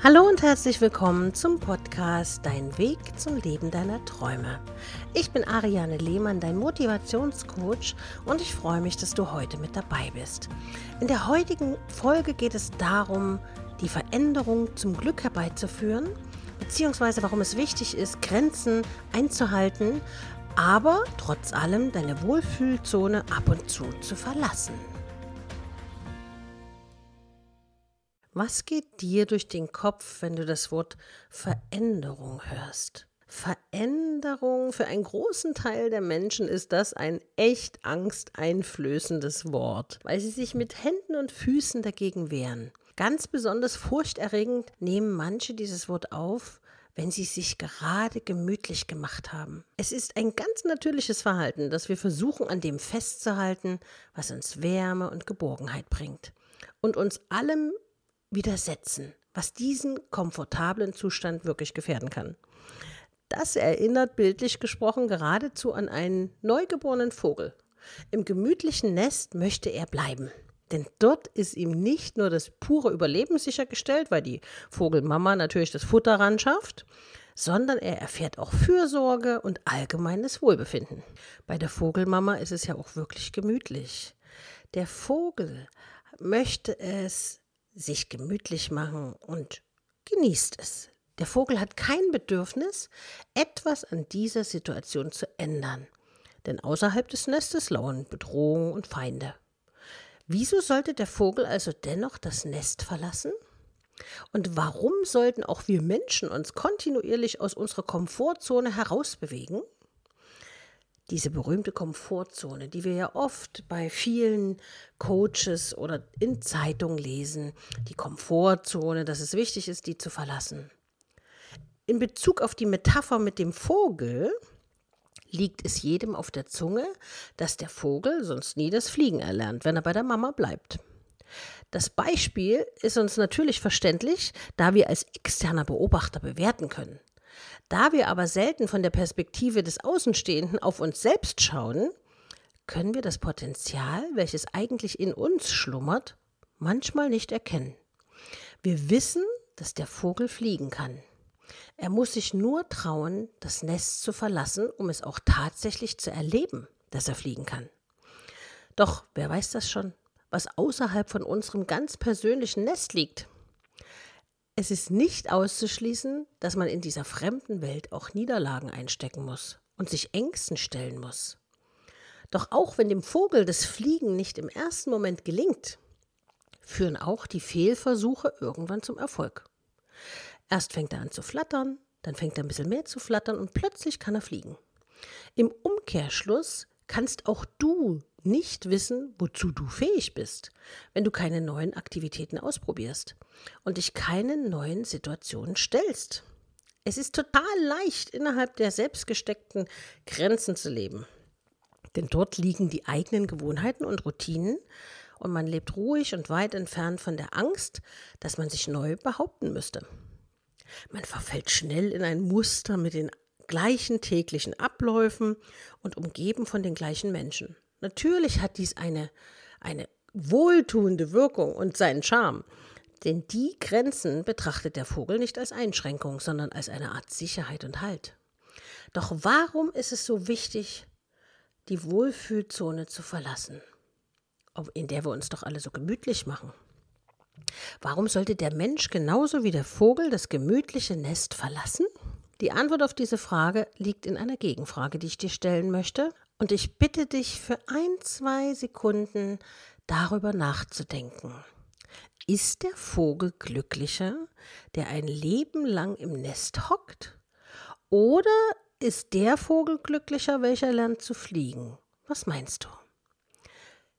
Hallo und herzlich willkommen zum Podcast Dein Weg zum Leben deiner Träume. Ich bin Ariane Lehmann, dein Motivationscoach und ich freue mich, dass du heute mit dabei bist. In der heutigen Folge geht es darum, die Veränderung zum Glück herbeizuführen, beziehungsweise warum es wichtig ist, Grenzen einzuhalten, aber trotz allem deine Wohlfühlzone ab und zu zu verlassen. Was geht dir durch den Kopf, wenn du das Wort Veränderung hörst? Veränderung für einen großen Teil der Menschen ist das ein echt angsteinflößendes Wort, weil sie sich mit Händen und Füßen dagegen wehren. Ganz besonders furchterregend nehmen manche dieses Wort auf, wenn sie sich gerade gemütlich gemacht haben. Es ist ein ganz natürliches Verhalten, dass wir versuchen, an dem festzuhalten, was uns Wärme und Geborgenheit bringt und uns allem widersetzen, was diesen komfortablen Zustand wirklich gefährden kann. Das erinnert bildlich gesprochen geradezu an einen neugeborenen Vogel. Im gemütlichen Nest möchte er bleiben. Denn dort ist ihm nicht nur das pure Überleben sichergestellt, weil die Vogelmama natürlich das Futter ran schafft, sondern er erfährt auch Fürsorge und allgemeines Wohlbefinden. Bei der Vogelmama ist es ja auch wirklich gemütlich. Der Vogel möchte es sich gemütlich machen und genießt es. Der Vogel hat kein Bedürfnis, etwas an dieser Situation zu ändern, denn außerhalb des Nestes lauern Bedrohungen und Feinde. Wieso sollte der Vogel also dennoch das Nest verlassen? Und warum sollten auch wir Menschen uns kontinuierlich aus unserer Komfortzone herausbewegen? Diese berühmte Komfortzone, die wir ja oft bei vielen Coaches oder in Zeitungen lesen, die Komfortzone, dass es wichtig ist, die zu verlassen. In Bezug auf die Metapher mit dem Vogel liegt es jedem auf der Zunge, dass der Vogel sonst nie das Fliegen erlernt, wenn er bei der Mama bleibt. Das Beispiel ist uns natürlich verständlich, da wir als externer Beobachter bewerten können. Da wir aber selten von der Perspektive des Außenstehenden auf uns selbst schauen, können wir das Potenzial, welches eigentlich in uns schlummert, manchmal nicht erkennen. Wir wissen, dass der Vogel fliegen kann. Er muss sich nur trauen, das Nest zu verlassen, um es auch tatsächlich zu erleben, dass er fliegen kann. Doch wer weiß das schon, was außerhalb von unserem ganz persönlichen Nest liegt? Es ist nicht auszuschließen, dass man in dieser fremden Welt auch Niederlagen einstecken muss und sich Ängsten stellen muss. Doch auch wenn dem Vogel das Fliegen nicht im ersten Moment gelingt, führen auch die Fehlversuche irgendwann zum Erfolg. Erst fängt er an zu flattern, dann fängt er ein bisschen mehr zu flattern und plötzlich kann er fliegen. Im Umkehrschluss kannst auch du nicht wissen, wozu du fähig bist, wenn du keine neuen Aktivitäten ausprobierst und dich keinen neuen Situationen stellst. Es ist total leicht, innerhalb der selbstgesteckten Grenzen zu leben. Denn dort liegen die eigenen Gewohnheiten und Routinen und man lebt ruhig und weit entfernt von der Angst, dass man sich neu behaupten müsste. Man verfällt schnell in ein Muster mit den gleichen täglichen Abläufen und umgeben von den gleichen Menschen. Natürlich hat dies eine, eine wohltuende Wirkung und seinen Charme. Denn die Grenzen betrachtet der Vogel nicht als Einschränkung, sondern als eine Art Sicherheit und Halt. Doch warum ist es so wichtig, die Wohlfühlzone zu verlassen, in der wir uns doch alle so gemütlich machen? Warum sollte der Mensch genauso wie der Vogel das gemütliche Nest verlassen? Die Antwort auf diese Frage liegt in einer Gegenfrage, die ich dir stellen möchte. Und ich bitte dich für ein, zwei Sekunden darüber nachzudenken. Ist der Vogel glücklicher, der ein Leben lang im Nest hockt? Oder ist der Vogel glücklicher, welcher lernt zu fliegen? Was meinst du?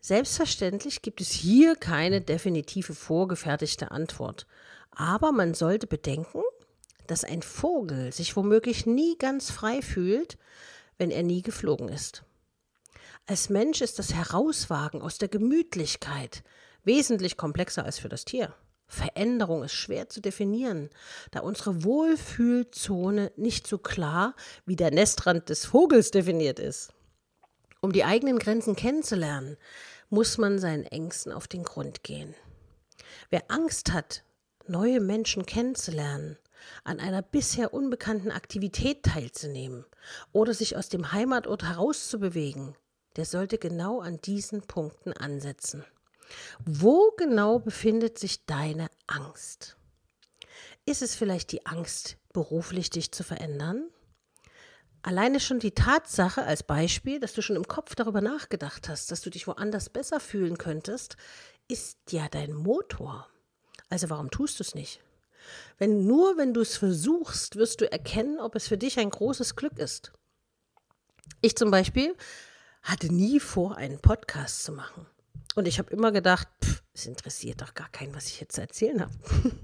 Selbstverständlich gibt es hier keine definitive vorgefertigte Antwort. Aber man sollte bedenken, dass ein Vogel sich womöglich nie ganz frei fühlt, wenn er nie geflogen ist. Als Mensch ist das Herauswagen aus der Gemütlichkeit wesentlich komplexer als für das Tier. Veränderung ist schwer zu definieren, da unsere Wohlfühlzone nicht so klar wie der Nestrand des Vogels definiert ist. Um die eigenen Grenzen kennenzulernen, muss man seinen Ängsten auf den Grund gehen. Wer Angst hat, neue Menschen kennenzulernen, an einer bisher unbekannten Aktivität teilzunehmen oder sich aus dem Heimatort herauszubewegen, der sollte genau an diesen Punkten ansetzen. Wo genau befindet sich deine Angst? Ist es vielleicht die Angst, beruflich dich zu verändern? Alleine schon die Tatsache als Beispiel, dass du schon im Kopf darüber nachgedacht hast, dass du dich woanders besser fühlen könntest, ist ja dein Motor. Also warum tust du es nicht? Wenn nur wenn du es versuchst, wirst du erkennen, ob es für dich ein großes Glück ist. Ich zum Beispiel hatte nie vor, einen Podcast zu machen. Und ich habe immer gedacht, es interessiert doch gar keinen, was ich jetzt zu erzählen habe.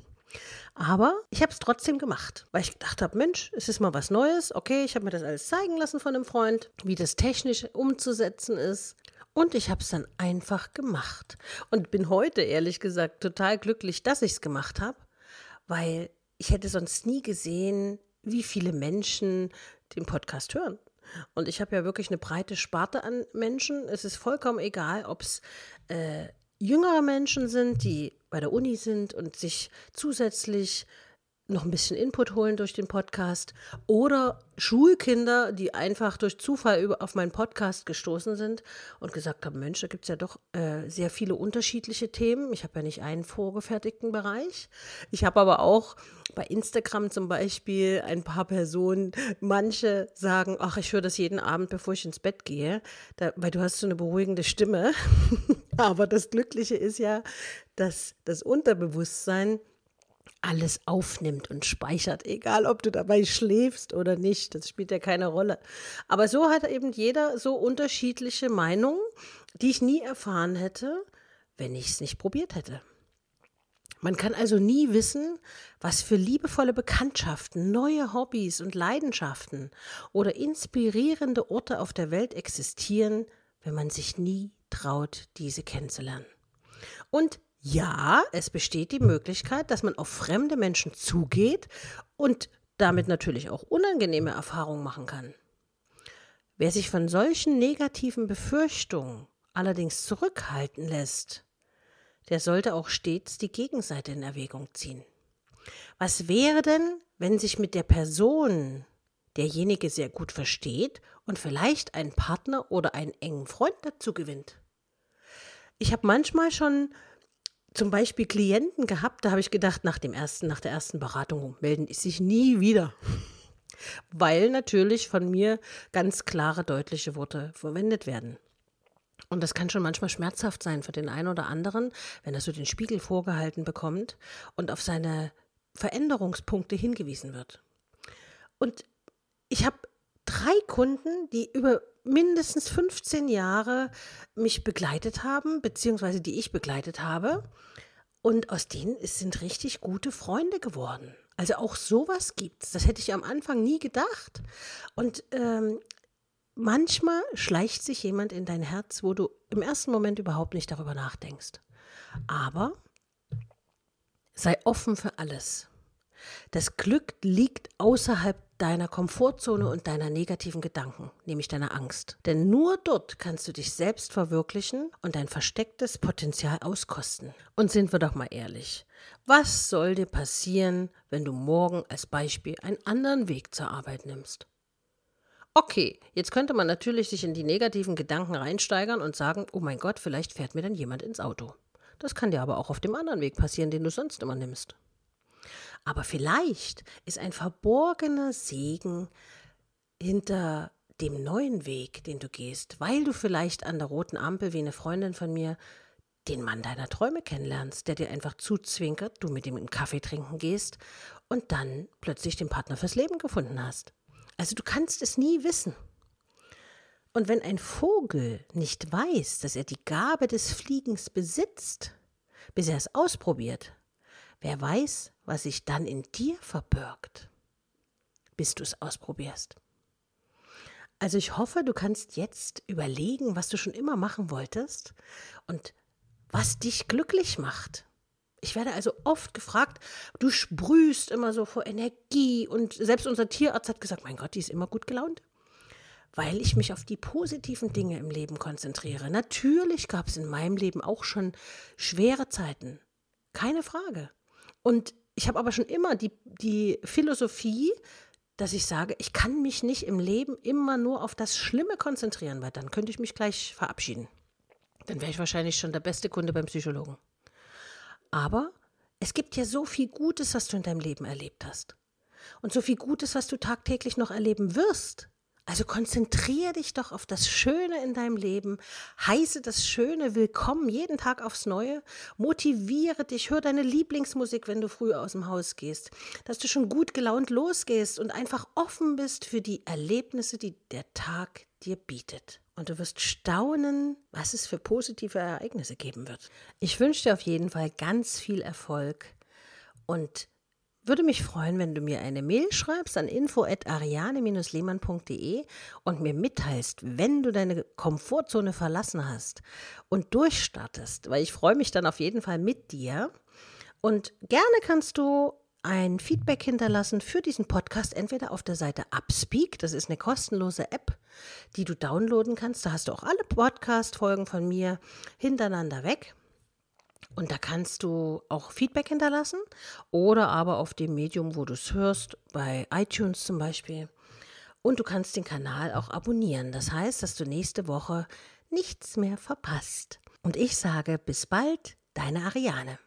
Aber ich habe es trotzdem gemacht, weil ich gedacht habe, Mensch, es ist mal was Neues. Okay, ich habe mir das alles zeigen lassen von einem Freund, wie das technisch umzusetzen ist. Und ich habe es dann einfach gemacht. Und bin heute, ehrlich gesagt, total glücklich, dass ich es gemacht habe, weil ich hätte sonst nie gesehen, wie viele Menschen den Podcast hören. Und ich habe ja wirklich eine breite Sparte an Menschen. Es ist vollkommen egal, ob es äh, jüngere Menschen sind, die bei der Uni sind und sich zusätzlich noch ein bisschen Input holen durch den Podcast oder Schulkinder, die einfach durch Zufall auf meinen Podcast gestoßen sind und gesagt haben, Mensch, da gibt es ja doch äh, sehr viele unterschiedliche Themen. Ich habe ja nicht einen vorgefertigten Bereich. Ich habe aber auch bei Instagram zum Beispiel ein paar Personen, manche sagen, ach, ich höre das jeden Abend, bevor ich ins Bett gehe, da, weil du hast so eine beruhigende Stimme. aber das Glückliche ist ja, dass das Unterbewusstsein alles aufnimmt und speichert, egal ob du dabei schläfst oder nicht, das spielt ja keine Rolle. Aber so hat eben jeder so unterschiedliche Meinungen, die ich nie erfahren hätte, wenn ich es nicht probiert hätte. Man kann also nie wissen, was für liebevolle Bekanntschaften, neue Hobbys und Leidenschaften oder inspirierende Orte auf der Welt existieren, wenn man sich nie traut, diese kennenzulernen. Und ja, es besteht die Möglichkeit, dass man auf fremde Menschen zugeht und damit natürlich auch unangenehme Erfahrungen machen kann. Wer sich von solchen negativen Befürchtungen allerdings zurückhalten lässt, der sollte auch stets die Gegenseite in Erwägung ziehen. Was wäre denn, wenn sich mit der Person derjenige sehr gut versteht und vielleicht einen Partner oder einen engen Freund dazu gewinnt? Ich habe manchmal schon zum Beispiel Klienten gehabt, da habe ich gedacht, nach dem ersten, nach der ersten Beratung melden die sich nie wieder. Weil natürlich von mir ganz klare, deutliche Worte verwendet werden. Und das kann schon manchmal schmerzhaft sein für den einen oder anderen, wenn er so den Spiegel vorgehalten bekommt und auf seine Veränderungspunkte hingewiesen wird. Und ich habe drei Kunden, die über mindestens 15 Jahre mich begleitet haben, beziehungsweise die ich begleitet habe. Und aus denen sind richtig gute Freunde geworden. Also auch sowas gibt's. Das hätte ich am Anfang nie gedacht. Und ähm, manchmal schleicht sich jemand in dein Herz, wo du im ersten Moment überhaupt nicht darüber nachdenkst. Aber sei offen für alles. Das Glück liegt außerhalb deiner Komfortzone und deiner negativen Gedanken, nämlich deiner Angst. Denn nur dort kannst du dich selbst verwirklichen und dein verstecktes Potenzial auskosten. Und sind wir doch mal ehrlich, was soll dir passieren, wenn du morgen als Beispiel einen anderen Weg zur Arbeit nimmst? Okay, jetzt könnte man natürlich sich in die negativen Gedanken reinsteigern und sagen, oh mein Gott, vielleicht fährt mir dann jemand ins Auto. Das kann dir aber auch auf dem anderen Weg passieren, den du sonst immer nimmst. Aber vielleicht ist ein verborgener Segen hinter dem neuen Weg, den du gehst, weil du vielleicht an der roten Ampel wie eine Freundin von mir den Mann deiner Träume kennenlernst, der dir einfach zuzwinkert, du mit ihm einen Kaffee trinken gehst und dann plötzlich den Partner fürs Leben gefunden hast. Also du kannst es nie wissen. Und wenn ein Vogel nicht weiß, dass er die Gabe des Fliegens besitzt, bis er es ausprobiert, wer weiß, was sich dann in dir verbirgt, bis du es ausprobierst. Also ich hoffe, du kannst jetzt überlegen, was du schon immer machen wolltest und was dich glücklich macht. Ich werde also oft gefragt, du sprühst immer so vor Energie und selbst unser Tierarzt hat gesagt, mein Gott, die ist immer gut gelaunt, weil ich mich auf die positiven Dinge im Leben konzentriere. Natürlich gab es in meinem Leben auch schon schwere Zeiten, keine Frage. Und ich habe aber schon immer die, die Philosophie, dass ich sage, ich kann mich nicht im Leben immer nur auf das Schlimme konzentrieren, weil dann könnte ich mich gleich verabschieden. Dann wäre ich wahrscheinlich schon der beste Kunde beim Psychologen. Aber es gibt ja so viel Gutes, was du in deinem Leben erlebt hast. Und so viel Gutes, was du tagtäglich noch erleben wirst. Also konzentriere dich doch auf das Schöne in deinem Leben, heiße das Schöne willkommen jeden Tag aufs Neue, motiviere dich, hör deine Lieblingsmusik, wenn du früh aus dem Haus gehst, dass du schon gut gelaunt losgehst und einfach offen bist für die Erlebnisse, die der Tag dir bietet. Und du wirst staunen, was es für positive Ereignisse geben wird. Ich wünsche dir auf jeden Fall ganz viel Erfolg und würde mich freuen, wenn du mir eine Mail schreibst an info@ariane-lehmann.de und mir mitteilst, wenn du deine Komfortzone verlassen hast und durchstartest, weil ich freue mich dann auf jeden Fall mit dir. Und gerne kannst du ein Feedback hinterlassen für diesen Podcast, entweder auf der Seite Upspeak, das ist eine kostenlose App, die du downloaden kannst. Da hast du auch alle Podcast-Folgen von mir hintereinander weg. Und da kannst du auch Feedback hinterlassen oder aber auf dem Medium, wo du es hörst, bei iTunes zum Beispiel. Und du kannst den Kanal auch abonnieren. Das heißt, dass du nächste Woche nichts mehr verpasst. Und ich sage bis bald, deine Ariane.